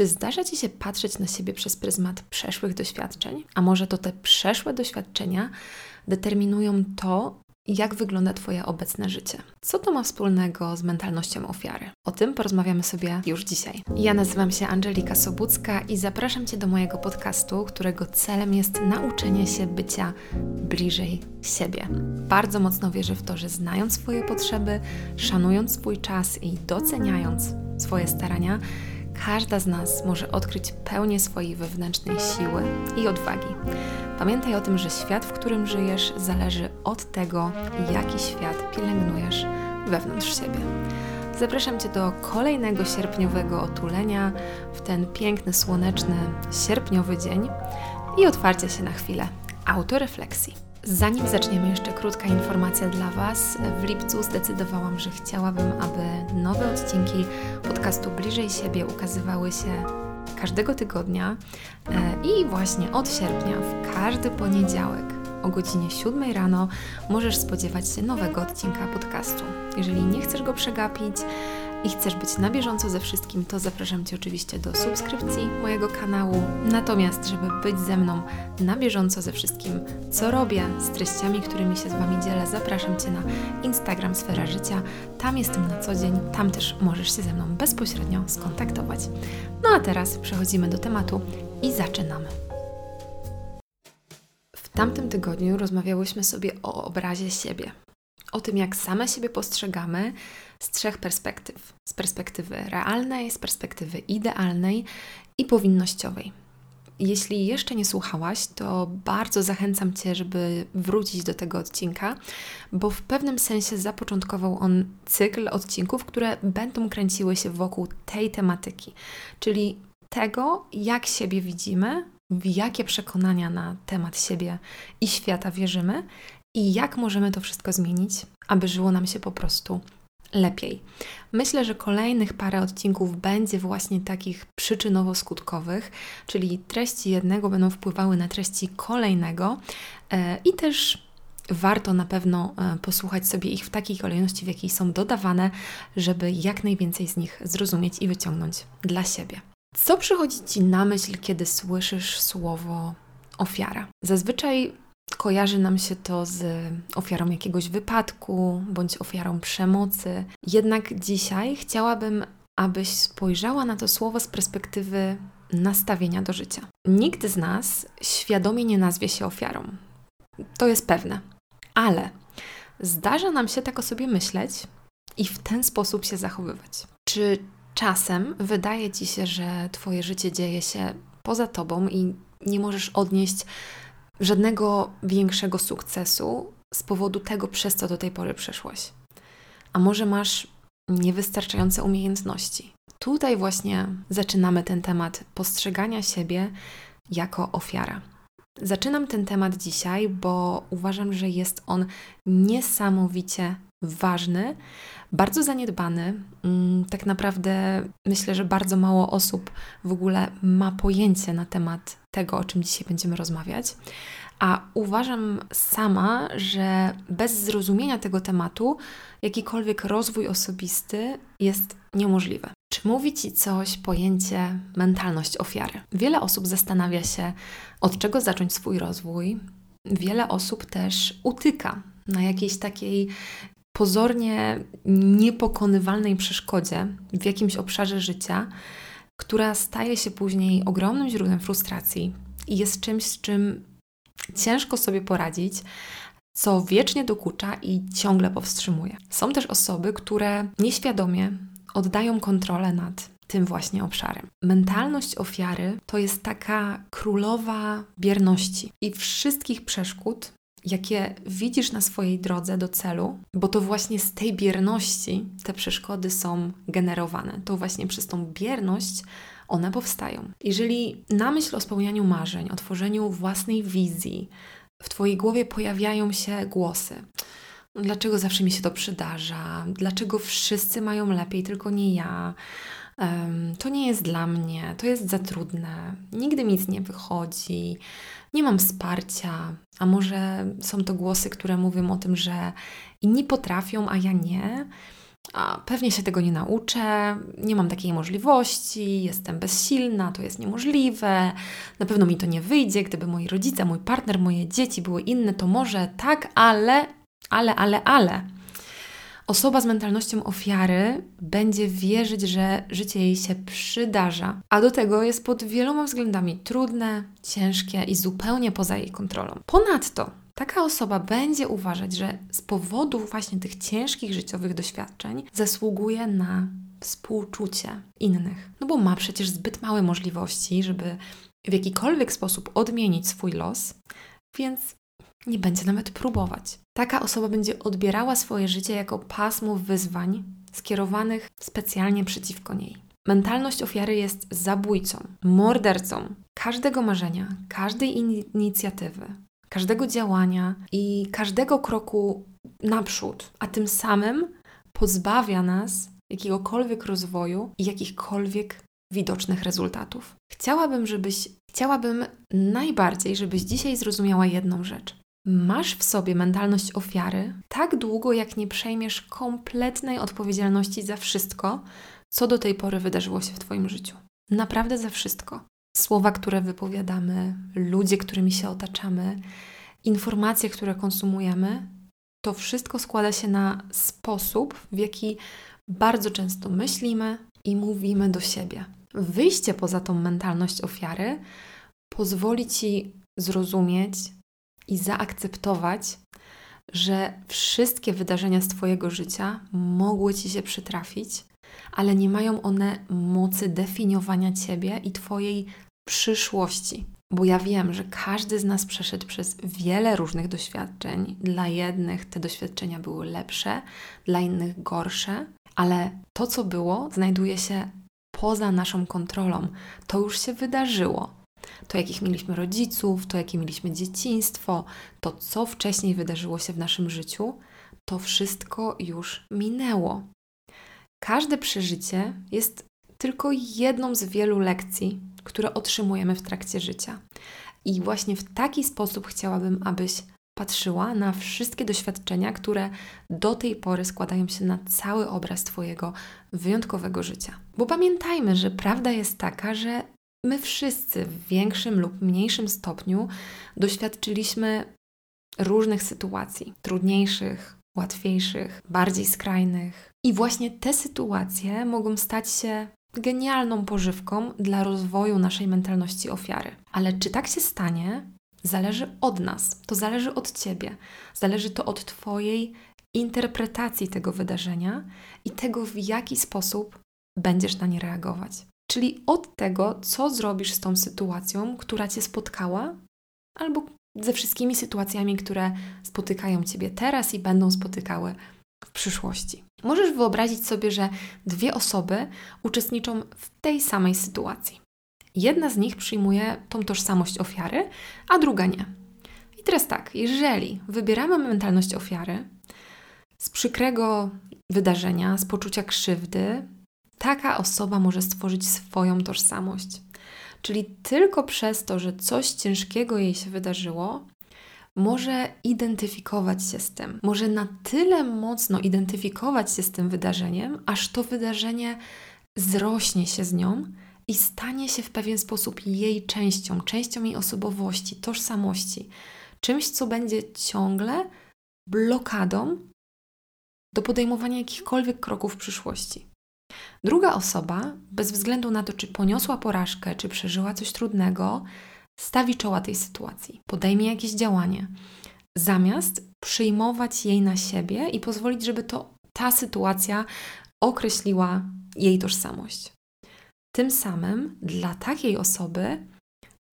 Czy zdarza Ci się patrzeć na siebie przez pryzmat przeszłych doświadczeń? A może to te przeszłe doświadczenia determinują to, jak wygląda Twoje obecne życie. Co to ma wspólnego z mentalnością ofiary? O tym porozmawiamy sobie już dzisiaj. Ja nazywam się Angelika Sobucka i zapraszam Cię do mojego podcastu, którego celem jest nauczenie się bycia bliżej siebie. Bardzo mocno wierzę w to, że znając swoje potrzeby, szanując swój czas i doceniając swoje starania, każda z nas może odkryć pełnię swojej wewnętrznej siły i odwagi. Pamiętaj o tym, że świat, w którym żyjesz, zależy od tego, jaki świat pielęgnujesz wewnątrz siebie. Zapraszam Cię do kolejnego sierpniowego otulenia w ten piękny, słoneczny, sierpniowy dzień i otwarcia się na chwilę autorefleksji. Zanim zaczniemy, jeszcze krótka informacja dla Was. W lipcu zdecydowałam, że chciałabym, aby nowe odcinki podcastu Bliżej siebie ukazywały się każdego tygodnia e, i właśnie od sierpnia w każdy poniedziałek o godzinie 7 rano możesz spodziewać się nowego odcinka podcastu. Jeżeli nie chcesz go przegapić, i chcesz być na bieżąco ze wszystkim, to zapraszam Cię oczywiście do subskrypcji mojego kanału. Natomiast, żeby być ze mną na bieżąco ze wszystkim, co robię, z treściami, którymi się z Wami dzielę, zapraszam Cię na Instagram Sfera Życia. Tam jestem na co dzień, tam też możesz się ze mną bezpośrednio skontaktować. No a teraz przechodzimy do tematu i zaczynamy. W tamtym tygodniu rozmawiałyśmy sobie o obrazie siebie, o tym, jak same siebie postrzegamy z trzech perspektyw: z perspektywy realnej, z perspektywy idealnej i powinnościowej. Jeśli jeszcze nie słuchałaś, to bardzo zachęcam Cię, żeby wrócić do tego odcinka, bo w pewnym sensie zapoczątkował on cykl odcinków, które będą kręciły się wokół tej tematyki, czyli tego, jak siebie widzimy, w jakie przekonania na temat siebie i świata wierzymy i jak możemy to wszystko zmienić, aby żyło nam się po prostu lepiej. Myślę, że kolejnych parę odcinków będzie właśnie takich przyczynowo-skutkowych, czyli treści jednego będą wpływały na treści kolejnego e, i też warto na pewno e, posłuchać sobie ich w takiej kolejności, w jakiej są dodawane, żeby jak najwięcej z nich zrozumieć i wyciągnąć dla siebie. Co przychodzi Ci na myśl, kiedy słyszysz słowo ofiara? Zazwyczaj kojarzy nam się to z ofiarą jakiegoś wypadku bądź ofiarą przemocy. Jednak dzisiaj chciałabym, abyś spojrzała na to słowo z perspektywy nastawienia do życia. Nikt z nas świadomie nie nazwie się ofiarą. To jest pewne. Ale zdarza nam się tak o sobie myśleć i w ten sposób się zachowywać. Czy czasem wydaje ci się, że Twoje życie dzieje się poza Tobą i nie możesz odnieść żadnego większego sukcesu z powodu tego, przez co do tej pory przeszłaś. A może masz niewystarczające umiejętności. Tutaj właśnie zaczynamy ten temat postrzegania siebie jako ofiara. Zaczynam ten temat dzisiaj, bo uważam, że jest on niesamowicie ważny, bardzo zaniedbany. Mm, tak naprawdę myślę, że bardzo mało osób w ogóle ma pojęcie na temat tego, o czym dzisiaj będziemy rozmawiać. A uważam sama, że bez zrozumienia tego tematu jakikolwiek rozwój osobisty jest niemożliwy. Czy mówi Ci coś pojęcie mentalność ofiary? Wiele osób zastanawia się, od czego zacząć swój rozwój. Wiele osób też utyka na jakiejś takiej pozornie niepokonywalnej przeszkodzie w jakimś obszarze życia, która staje się później ogromnym źródłem frustracji i jest czymś, z czym ciężko sobie poradzić, co wiecznie dokucza i ciągle powstrzymuje. Są też osoby, które nieświadomie oddają kontrolę nad tym właśnie obszarem. Mentalność ofiary to jest taka królowa bierności i wszystkich przeszkód, jakie widzisz na swojej drodze do celu, bo to właśnie z tej bierności te przeszkody są generowane. To właśnie przez tą bierność one powstają. Jeżeli na myśl o spełnianiu marzeń, o tworzeniu własnej wizji, w Twojej głowie pojawiają się głosy. Dlaczego zawsze mi się to przydarza? Dlaczego wszyscy mają lepiej, tylko nie ja? Um, to nie jest dla mnie, to jest za trudne, nigdy mi nic nie wychodzi nie mam wsparcia, a może są to głosy, które mówią o tym, że inni potrafią, a ja nie. a pewnie się tego nie nauczę, nie mam takiej możliwości, jestem bezsilna, to jest niemożliwe, na pewno mi to nie wyjdzie, gdyby moi rodzice, mój partner, moje dzieci były inne, to może tak, ale, ale, ale, ale. Osoba z mentalnością ofiary będzie wierzyć, że życie jej się przydarza, a do tego jest pod wieloma względami trudne, ciężkie i zupełnie poza jej kontrolą. Ponadto taka osoba będzie uważać, że z powodu właśnie tych ciężkich życiowych doświadczeń zasługuje na współczucie innych. No bo ma przecież zbyt małe możliwości, żeby w jakikolwiek sposób odmienić swój los, więc nie będzie nawet próbować. Taka osoba będzie odbierała swoje życie jako pasmo wyzwań skierowanych specjalnie przeciwko niej. Mentalność ofiary jest zabójcą, mordercą każdego marzenia, każdej inicjatywy, każdego działania i każdego kroku naprzód, a tym samym pozbawia nas jakiegokolwiek rozwoju i jakichkolwiek widocznych rezultatów. Chciałabym, żebyś, chciałabym najbardziej, żebyś dzisiaj zrozumiała jedną rzecz. Masz w sobie mentalność ofiary tak długo, jak nie przejmiesz kompletnej odpowiedzialności za wszystko, co do tej pory wydarzyło się w Twoim życiu. Naprawdę za wszystko. Słowa, które wypowiadamy, ludzie, którymi się otaczamy, informacje, które konsumujemy, to wszystko składa się na sposób, w jaki bardzo często myślimy i mówimy do siebie. Wyjście poza tą mentalność ofiary pozwoli Ci zrozumieć, i zaakceptować, że wszystkie wydarzenia z Twojego życia mogły Ci się przytrafić, ale nie mają one mocy definiowania Ciebie i Twojej przyszłości. Bo ja wiem, że każdy z nas przeszedł przez wiele różnych doświadczeń. Dla jednych te doświadczenia były lepsze, dla innych gorsze, ale to, co było, znajduje się poza naszą kontrolą. To już się wydarzyło to jakich mieliśmy rodziców, to jakie mieliśmy dzieciństwo, to co wcześniej wydarzyło się w naszym życiu, to wszystko już minęło. Każde przeżycie jest tylko jedną z wielu lekcji, które otrzymujemy w trakcie życia. I właśnie w taki sposób chciałabym, abyś patrzyła na wszystkie doświadczenia, które do tej pory składają się na cały obraz Twojego wyjątkowego życia. Bo pamiętajmy, że prawda jest taka, że my wszyscy w większym lub mniejszym stopniu doświadczyliśmy różnych sytuacji trudniejszych, łatwiejszych, bardziej skrajnych. I właśnie te sytuacje mogą stać się genialną pożywką dla rozwoju naszej mentalności ofiary. Ale czy tak się stanie, zależy od nas, to zależy od Ciebie, zależy to od Twojej interpretacji tego wydarzenia i tego, w jaki sposób będziesz na nie reagować. Czyli od tego, co zrobisz z tą sytuacją, która cię spotkała, albo ze wszystkimi sytuacjami, które spotykają ciebie teraz i będą spotykały w przyszłości. Możesz wyobrazić sobie, że dwie osoby uczestniczą w tej samej sytuacji. Jedna z nich przyjmuje tą tożsamość ofiary, a druga nie. I teraz tak, jeżeli wybieramy mentalność ofiary z przykrego wydarzenia, z poczucia krzywdy, taka osoba może stworzyć swoją tożsamość. Czyli tylko przez to, że coś ciężkiego jej się wydarzyło, może identyfikować się z tym. Może na tyle mocno identyfikować się z tym wydarzeniem, aż to wydarzenie zrośnie się z nią i stanie się w pewien sposób jej częścią, częścią jej osobowości, tożsamości, czymś, co będzie ciągle blokadą do podejmowania jakichkolwiek kroków w przyszłości. Druga osoba, bez względu na to, czy poniosła porażkę, czy przeżyła coś trudnego, stawi czoła tej sytuacji, podejmie jakieś działanie, zamiast przyjmować jej na siebie i pozwolić, żeby to ta sytuacja określiła jej tożsamość. Tym samym dla takiej osoby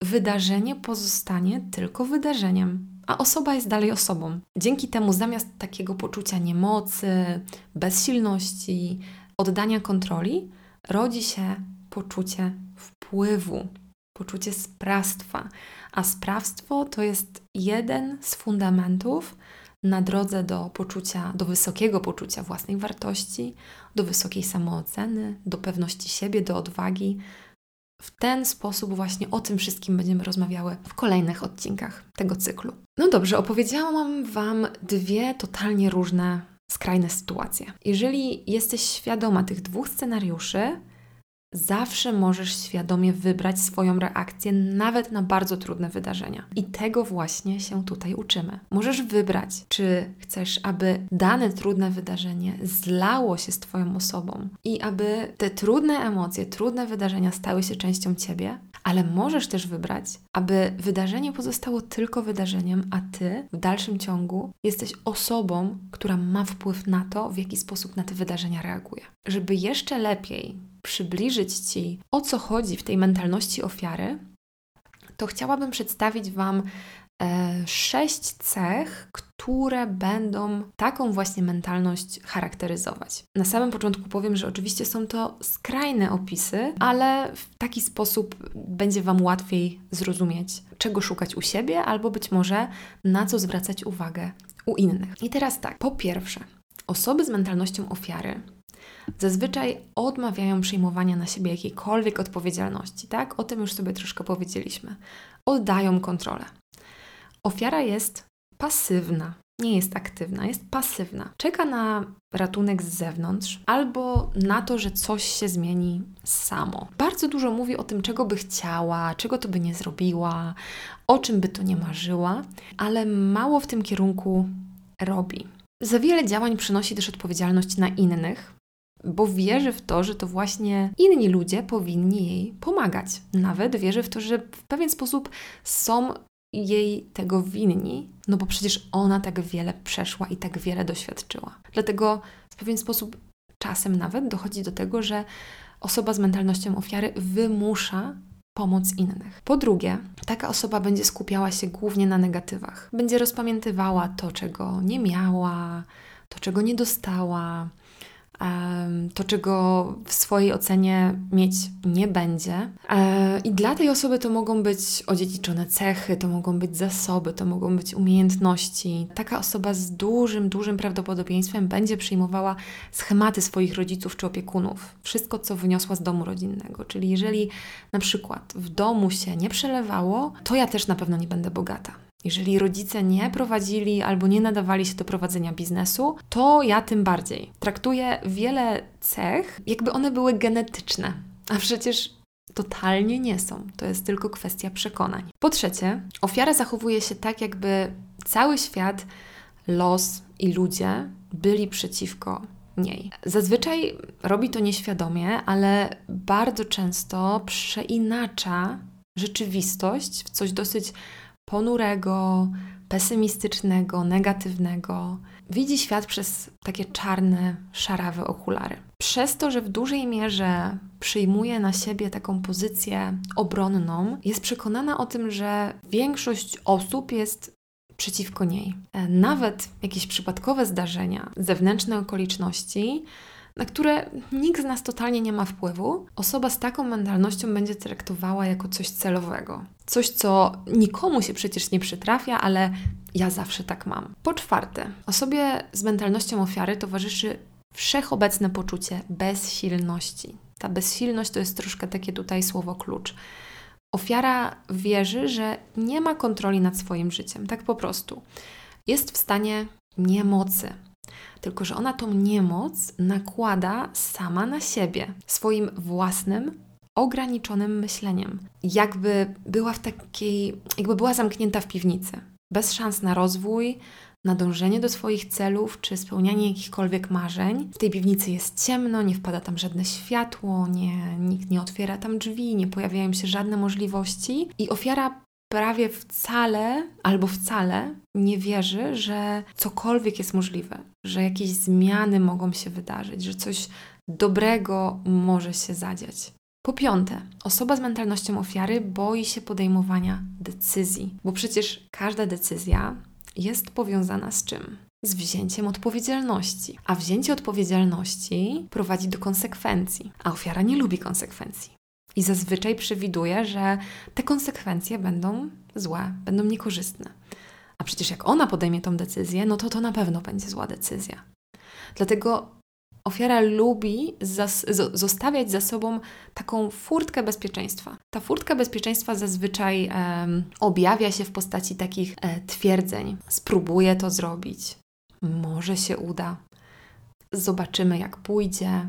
wydarzenie pozostanie tylko wydarzeniem, a osoba jest dalej osobą. Dzięki temu, zamiast takiego poczucia niemocy, bezsilności, oddania kontroli rodzi się poczucie wpływu, poczucie sprawstwa, a sprawstwo to jest jeden z fundamentów na drodze do poczucia, do wysokiego poczucia własnej wartości, do wysokiej samooceny, do pewności siebie, do odwagi. W ten sposób właśnie o tym wszystkim będziemy rozmawiały w kolejnych odcinkach tego cyklu. No dobrze, opowiedziałam Wam dwie totalnie różne skrajne sytuacje. Jeżeli jesteś świadoma tych dwóch scenariuszy, Zawsze możesz świadomie wybrać swoją reakcję, nawet na bardzo trudne wydarzenia. I tego właśnie się tutaj uczymy. Możesz wybrać, czy chcesz, aby dane trudne wydarzenie zlało się z Twoją osobą i aby te trudne emocje, trudne wydarzenia stały się częścią Ciebie, ale możesz też wybrać, aby wydarzenie pozostało tylko wydarzeniem, a Ty w dalszym ciągu jesteś osobą, która ma wpływ na to, w jaki sposób na te wydarzenia reaguje. Żeby jeszcze lepiej przybliżyć Ci, o co chodzi w tej mentalności ofiary, to chciałabym przedstawić Wam e, sześć cech, które będą taką właśnie mentalność charakteryzować. Na samym początku powiem, że oczywiście są to skrajne opisy, ale w taki sposób będzie Wam łatwiej zrozumieć, czego szukać u siebie, albo być może na co zwracać uwagę u innych. I teraz tak, po pierwsze, osoby z mentalnością ofiary zazwyczaj odmawiają przyjmowania na siebie jakiejkolwiek odpowiedzialności, tak? O tym już sobie troszkę powiedzieliśmy. Oddają kontrolę. Ofiara jest pasywna, nie jest aktywna, jest pasywna. Czeka na ratunek z zewnątrz albo na to, że coś się zmieni samo. Bardzo dużo mówi o tym, czego by chciała, czego to by nie zrobiła, o czym by to nie marzyła, ale mało w tym kierunku robi. Za wiele działań przynosi też odpowiedzialność na innych, bo wierzy w to, że to właśnie inni ludzie powinni jej pomagać. Nawet wierzy w to, że w pewien sposób są jej tego winni, no bo przecież ona tak wiele przeszła i tak wiele doświadczyła. Dlatego w pewien sposób czasem nawet dochodzi do tego, że osoba z mentalnością ofiary wymusza pomoc innych. Po drugie, taka osoba będzie skupiała się głównie na negatywach. Będzie rozpamiętywała to, czego nie miała, to, czego nie dostała, to, czego w swojej ocenie mieć nie będzie. E, I dla tej osoby to mogą być odziedziczone cechy, to mogą być zasoby, to mogą być umiejętności. Taka osoba z dużym, dużym prawdopodobieństwem będzie przyjmowała schematy swoich rodziców czy opiekunów. Wszystko, co wyniosła z domu rodzinnego. Czyli jeżeli na przykład w domu się nie przelewało, to ja też na pewno nie będę bogata. Jeżeli rodzice nie prowadzili albo nie nadawali się do prowadzenia biznesu, to ja tym bardziej. Traktuję wiele cech, jakby one były genetyczne, a przecież totalnie nie są. To jest tylko kwestia przekonań. Po trzecie, ofiara zachowuje się tak, jakby cały świat, los i ludzie byli przeciwko niej. Zazwyczaj robi to nieświadomie, ale bardzo często przeinacza rzeczywistość w coś dosyć ponurego, pesymistycznego, negatywnego. Widzi świat przez takie czarne, szarawe okulary. Przez to, że w dużej mierze przyjmuje na siebie taką pozycję obronną, jest przekonana o tym, że większość osób jest przeciwko niej. E, nawet jakieś przypadkowe zdarzenia, zewnętrzne okoliczności na które nikt z nas totalnie nie ma wpływu, osoba z taką mentalnością będzie traktowała jako coś celowego. Coś, co nikomu się przecież nie przytrafia, ale ja zawsze tak mam. Po czwarte, osobie z mentalnością ofiary towarzyszy wszechobecne poczucie bezsilności. Ta bezsilność to jest troszkę takie tutaj słowo klucz. Ofiara wierzy, że nie ma kontroli nad swoim życiem, tak po prostu. Jest w stanie niemocy, tylko że ona tą niemoc nakłada sama na siebie, swoim własnym, ograniczonym myśleniem. Jakby była w takiej, jakby była zamknięta w piwnicy, bez szans na rozwój, na dążenie do swoich celów czy spełnianie jakichkolwiek marzeń. W tej piwnicy jest ciemno, nie wpada tam żadne światło, nie, nikt nie otwiera tam drzwi, nie pojawiają się żadne możliwości i ofiara prawie wcale albo wcale nie wierzy, że cokolwiek jest możliwe, że jakieś zmiany mogą się wydarzyć, że coś dobrego może się zadziać. Po piąte, osoba z mentalnością ofiary boi się podejmowania decyzji, bo przecież każda decyzja jest powiązana z czym? Z wzięciem odpowiedzialności. A wzięcie odpowiedzialności prowadzi do konsekwencji, a ofiara nie lubi konsekwencji i zazwyczaj przewiduje, że te konsekwencje będą złe, będą niekorzystne. A przecież jak ona podejmie tą decyzję, no to to na pewno będzie zła decyzja. Dlatego ofiara lubi zostawiać za sobą taką furtkę bezpieczeństwa. Ta furtka bezpieczeństwa zazwyczaj objawia się w postaci takich e, twierdzeń: spróbuję to zrobić, może się uda, zobaczymy, jak pójdzie.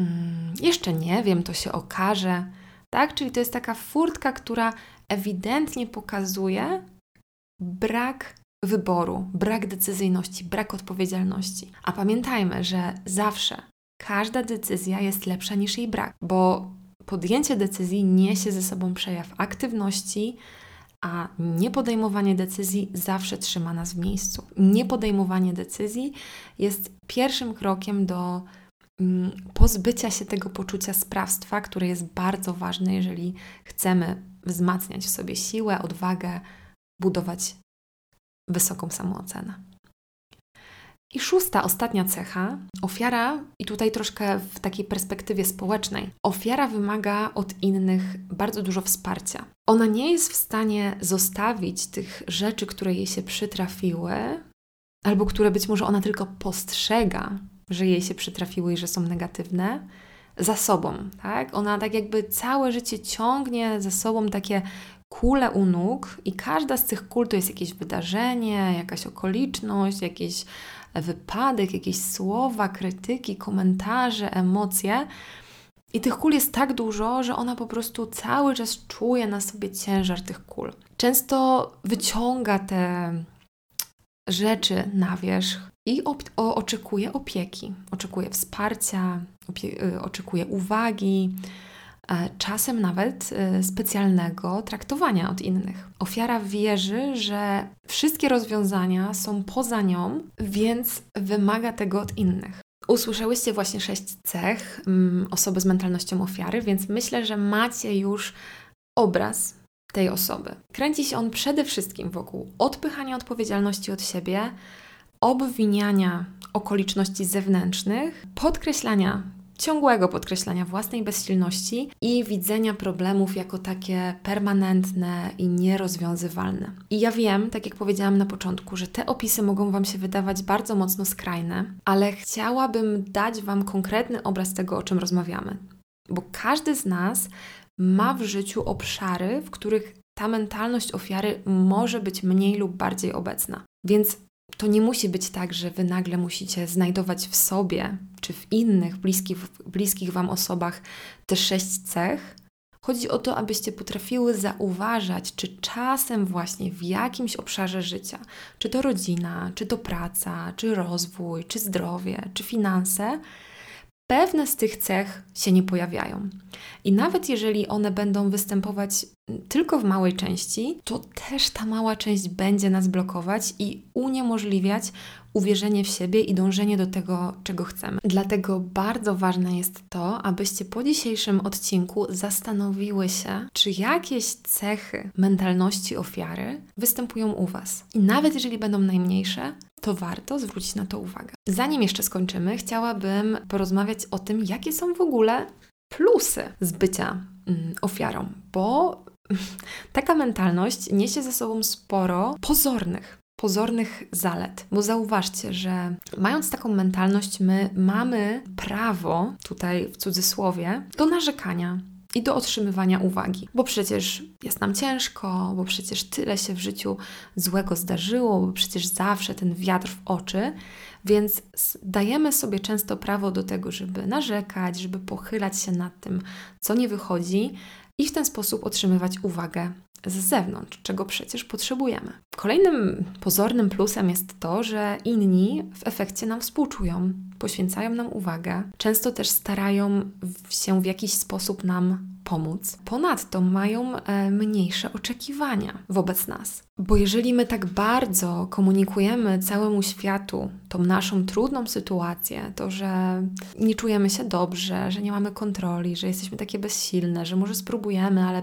Hmm, jeszcze nie wiem, to się okaże. Tak? Czyli to jest taka furtka, która ewidentnie pokazuje brak wyboru, brak decyzyjności, brak odpowiedzialności. A pamiętajmy, że zawsze każda decyzja jest lepsza niż jej brak, bo podjęcie decyzji niesie ze sobą przejaw aktywności, a niepodejmowanie decyzji zawsze trzyma nas w miejscu. Niepodejmowanie decyzji jest pierwszym krokiem do mm, pozbycia się tego poczucia sprawstwa, które jest bardzo ważne, jeżeli chcemy wzmacniać w sobie siłę, odwagę, budować wysoką samoocenę. I szósta, ostatnia cecha, ofiara, i tutaj troszkę w takiej perspektywie społecznej, ofiara wymaga od innych bardzo dużo wsparcia. Ona nie jest w stanie zostawić tych rzeczy, które jej się przytrafiły, albo które być może ona tylko postrzega, że jej się przytrafiły i że są negatywne, za sobą, tak? Ona tak jakby całe życie ciągnie za sobą takie kule u nóg i każda z tych kul to jest jakieś wydarzenie, jakaś okoliczność, jakiś wypadek, jakieś słowa, krytyki, komentarze, emocje. I tych kul jest tak dużo, że ona po prostu cały czas czuje na sobie ciężar tych kul. Często wyciąga te rzeczy na wierzch i o, oczekuje opieki, oczekuje wsparcia, opie, y, oczekuje uwagi, e, czasem nawet y, specjalnego traktowania od innych. Ofiara wierzy, że wszystkie rozwiązania są poza nią, więc wymaga tego od innych. Usłyszałyście właśnie sześć cech mm, osoby z mentalnością ofiary, więc myślę, że macie już obraz tej osoby. Kręci się on przede wszystkim wokół odpychania odpowiedzialności od siebie, obwiniania okoliczności zewnętrznych, podkreślania ciągłego podkreślania własnej bezsilności i widzenia problemów jako takie permanentne i nierozwiązywalne. I ja wiem, tak jak powiedziałam na początku, że te opisy mogą Wam się wydawać bardzo mocno skrajne, ale chciałabym dać Wam konkretny obraz tego, o czym rozmawiamy. Bo każdy z nas ma w życiu obszary, w których ta mentalność ofiary może być mniej lub bardziej obecna. Więc to nie musi być tak, że wy nagle musicie znajdować w sobie czy w innych bliskich, bliskich wam osobach te sześć cech. Chodzi o to, abyście potrafiły zauważać, czy czasem właśnie w jakimś obszarze życia, czy to rodzina, czy to praca, czy rozwój, czy zdrowie, czy finanse, pewne z tych cech się nie pojawiają. I nawet jeżeli one będą występować tylko w małej części, to też ta mała część będzie nas blokować i uniemożliwiać uwierzenie w siebie i dążenie do tego, czego chcemy. Dlatego bardzo ważne jest to, abyście po dzisiejszym odcinku zastanowiły się, czy jakieś cechy mentalności ofiary występują u Was. I nawet jeżeli będą najmniejsze, to warto zwrócić na to uwagę. Zanim jeszcze skończymy, chciałabym porozmawiać o tym, jakie są w ogóle plusy z bycia mm, ofiarą, bo taka mentalność niesie ze sobą sporo pozornych pozornych zalet. Bo zauważcie, że mając taką mentalność, my mamy prawo, tutaj w cudzysłowie, do narzekania, i do otrzymywania uwagi, bo przecież jest nam ciężko, bo przecież tyle się w życiu złego zdarzyło, bo przecież zawsze ten wiatr w oczy, więc dajemy sobie często prawo do tego, żeby narzekać, żeby pochylać się nad tym, co nie wychodzi i w ten sposób otrzymywać uwagę z zewnątrz, czego przecież potrzebujemy. Kolejnym pozornym plusem jest to, że inni w efekcie nam współczują, poświęcają nam uwagę, często też starają się w jakiś sposób nam pomóc. Ponadto mają e, mniejsze oczekiwania wobec nas. Bo jeżeli my tak bardzo komunikujemy całemu światu tą naszą trudną sytuację, to że nie czujemy się dobrze, że nie mamy kontroli, że jesteśmy takie bezsilne, że może spróbujemy, ale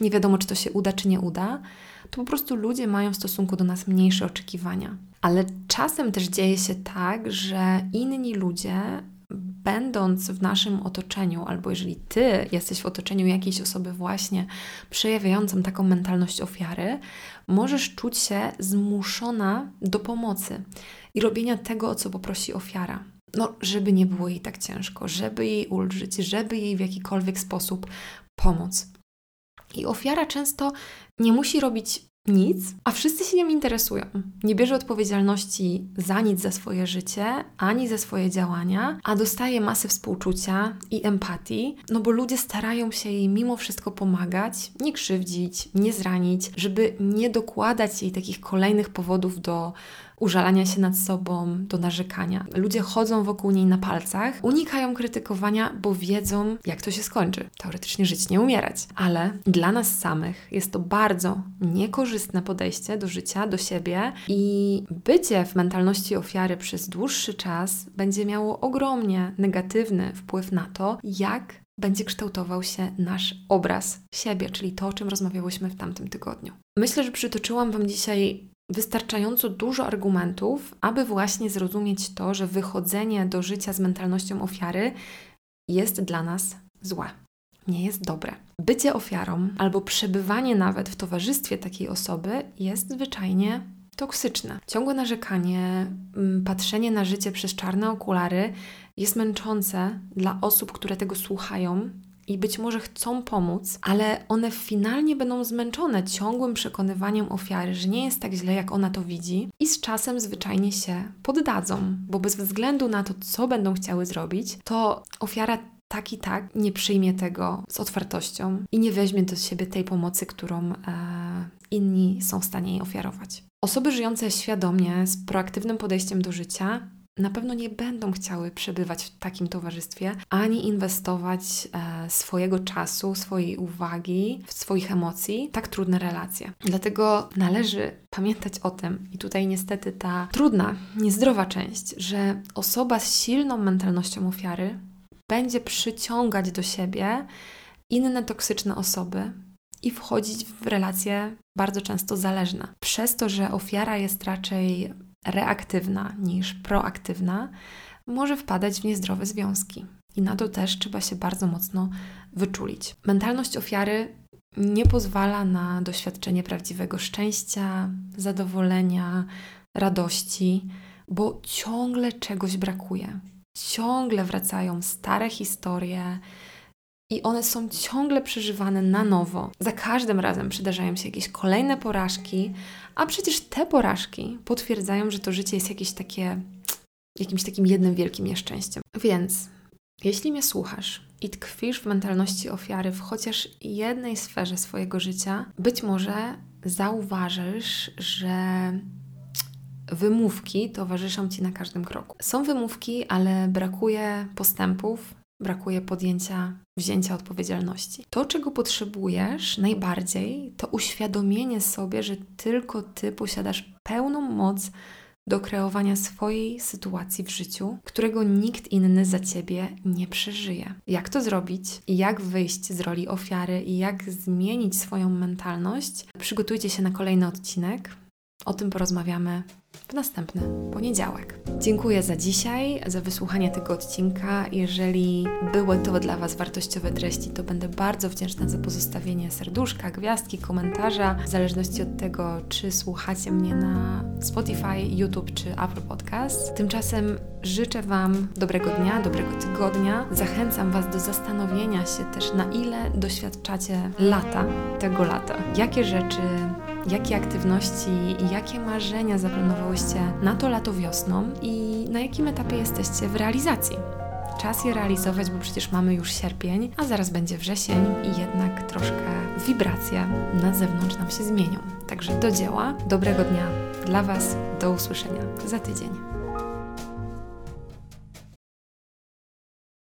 nie wiadomo, czy to się uda, czy nie uda, to po prostu ludzie mają w stosunku do nas mniejsze oczekiwania. Ale czasem też dzieje się tak, że inni ludzie, będąc w naszym otoczeniu, albo jeżeli ty jesteś w otoczeniu jakiejś osoby właśnie przejawiającą taką mentalność ofiary, możesz czuć się zmuszona do pomocy i robienia tego, o co poprosi ofiara. No, żeby nie było jej tak ciężko, żeby jej ulżyć, żeby jej w jakikolwiek sposób pomóc. I ofiara często nie musi robić nic, a wszyscy się nią interesują. Nie bierze odpowiedzialności za nic za swoje życie, ani za swoje działania, a dostaje masę współczucia i empatii, no bo ludzie starają się jej mimo wszystko pomagać, nie krzywdzić, nie zranić, żeby nie dokładać jej takich kolejnych powodów do użalania się nad sobą, do narzekania. Ludzie chodzą wokół niej na palcach, unikają krytykowania, bo wiedzą, jak to się skończy. Teoretycznie żyć, nie umierać. Ale dla nas samych jest to bardzo niekorzystne podejście do życia, do siebie i bycie w mentalności ofiary przez dłuższy czas będzie miało ogromnie negatywny wpływ na to, jak będzie kształtował się nasz obraz siebie, czyli to, o czym rozmawiałyśmy w tamtym tygodniu. Myślę, że przytoczyłam Wam dzisiaj wystarczająco dużo argumentów, aby właśnie zrozumieć to, że wychodzenie do życia z mentalnością ofiary jest dla nas złe, nie jest dobre. Bycie ofiarą albo przebywanie nawet w towarzystwie takiej osoby jest zwyczajnie toksyczne. Ciągłe narzekanie, mm, patrzenie na życie przez czarne okulary jest męczące dla osób, które tego słuchają i być może chcą pomóc, ale one finalnie będą zmęczone ciągłym przekonywaniem ofiary, że nie jest tak źle, jak ona to widzi, i z czasem zwyczajnie się poddadzą, bo bez względu na to, co będą chciały zrobić, to ofiara tak i tak nie przyjmie tego z otwartością i nie weźmie do siebie tej pomocy, którą e, inni są w stanie jej ofiarować. Osoby żyjące świadomie, z proaktywnym podejściem do życia, na pewno nie będą chciały przebywać w takim towarzystwie, ani inwestować e, swojego czasu, swojej uwagi, w swoich emocji, tak trudne relacje. Dlatego należy pamiętać o tym, i tutaj niestety ta trudna, niezdrowa część, że osoba z silną mentalnością ofiary będzie przyciągać do siebie inne toksyczne osoby, i wchodzić w relacje bardzo często zależne. Przez to, że ofiara jest raczej reaktywna niż proaktywna, może wpadać w niezdrowe związki. I na to też trzeba się bardzo mocno wyczulić. Mentalność ofiary nie pozwala na doświadczenie prawdziwego szczęścia, zadowolenia, radości, bo ciągle czegoś brakuje. Ciągle wracają stare historie, i one są ciągle przeżywane na nowo. Za każdym razem przydarzają się jakieś kolejne porażki, a przecież te porażki potwierdzają, że to życie jest jakieś takie, jakimś takim jednym wielkim nieszczęściem. Więc jeśli mnie słuchasz i tkwisz w mentalności ofiary w chociaż jednej sferze swojego życia, być może zauważysz, że wymówki towarzyszą ci na każdym kroku. Są wymówki, ale brakuje postępów, brakuje podjęcia, wzięcia odpowiedzialności. To, czego potrzebujesz najbardziej, to uświadomienie sobie, że tylko ty posiadasz pełną moc do kreowania swojej sytuacji w życiu, którego nikt inny za ciebie nie przeżyje. Jak to zrobić i jak wyjść z roli ofiary i jak zmienić swoją mentalność? Przygotujcie się na kolejny odcinek. O tym porozmawiamy w następny poniedziałek. Dziękuję za dzisiaj, za wysłuchanie tego odcinka. Jeżeli były to dla Was wartościowe treści, to będę bardzo wdzięczna za pozostawienie serduszka, gwiazdki, komentarza, w zależności od tego, czy słuchacie mnie na Spotify, YouTube czy Apple Podcast. Tymczasem życzę Wam dobrego dnia, dobrego tygodnia. Zachęcam Was do zastanowienia się też, na ile doświadczacie lata, tego lata. Jakie rzeczy jakie aktywności jakie marzenia na to lato wiosną i na jakim etapie jesteście w realizacji. Czas je realizować, bo przecież mamy już sierpień, a zaraz będzie wrzesień i jednak troszkę wibracje na zewnątrz nam się zmienią. Także do dzieła, dobrego dnia dla Was, do usłyszenia za tydzień.